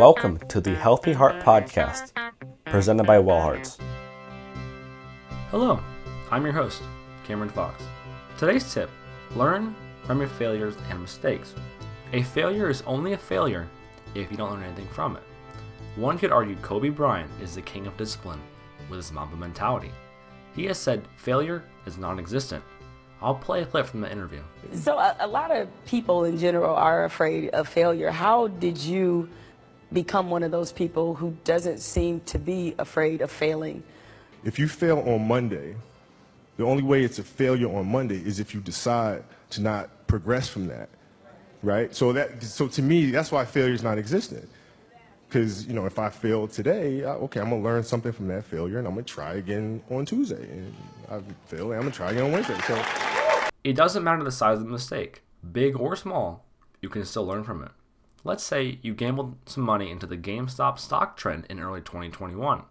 Welcome to the Healthy Heart Podcast, presented by Well Hearts. Hello, I'm your host, Cameron Fox. Today's tip learn from your failures and mistakes. A failure is only a failure if you don't learn anything from it. One could argue Kobe Bryant is the king of discipline with his Mamba mentality. He has said failure is non existent. I'll play a clip from the interview. So, a, a, lot of people in general are afraid of failure. How did you become one of those people who doesn't seem to be afraid of failing? If you fail on Monday, the only way it's a failure on Monday is if you decide to not progress from that, right? So that, so to me, that's why failure is not existent. Because you know, if I fail today, okay, I'm gonna learn something from that failure, and I'm gonna try again on Tuesday. And I fail, and I'm gonna try again on Wednesday. So it doesn't matter the size of the mistake, big or small. You can still learn from it. Let's say you gambled some money into the GameStop stock trend in early 2021.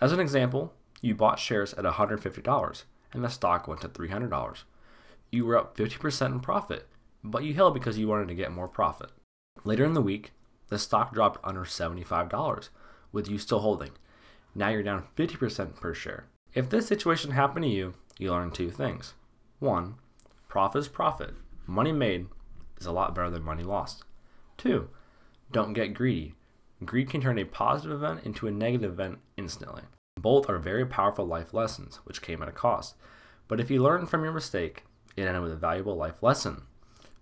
As an example, you bought shares at $150 and the stock went to $300. You were up 50% in profit, but you held because you wanted to get more profit. Later in the week, the stock dropped under $75, with you still holding. Now you're down 50% per share. If this situation happened to you, you learn two things. One, profit is profit. Money made is a lot better than money lost. Two, don't get greedy. Greed can turn a positive event into a negative event instantly. Both are very powerful life lessons, which came at a cost. But if you learn from your mistake, it ended with a valuable life lesson,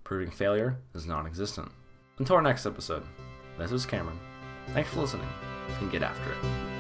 proving failure is non existent. Until our next episode. This is Cameron. Thanks for listening, and get after it.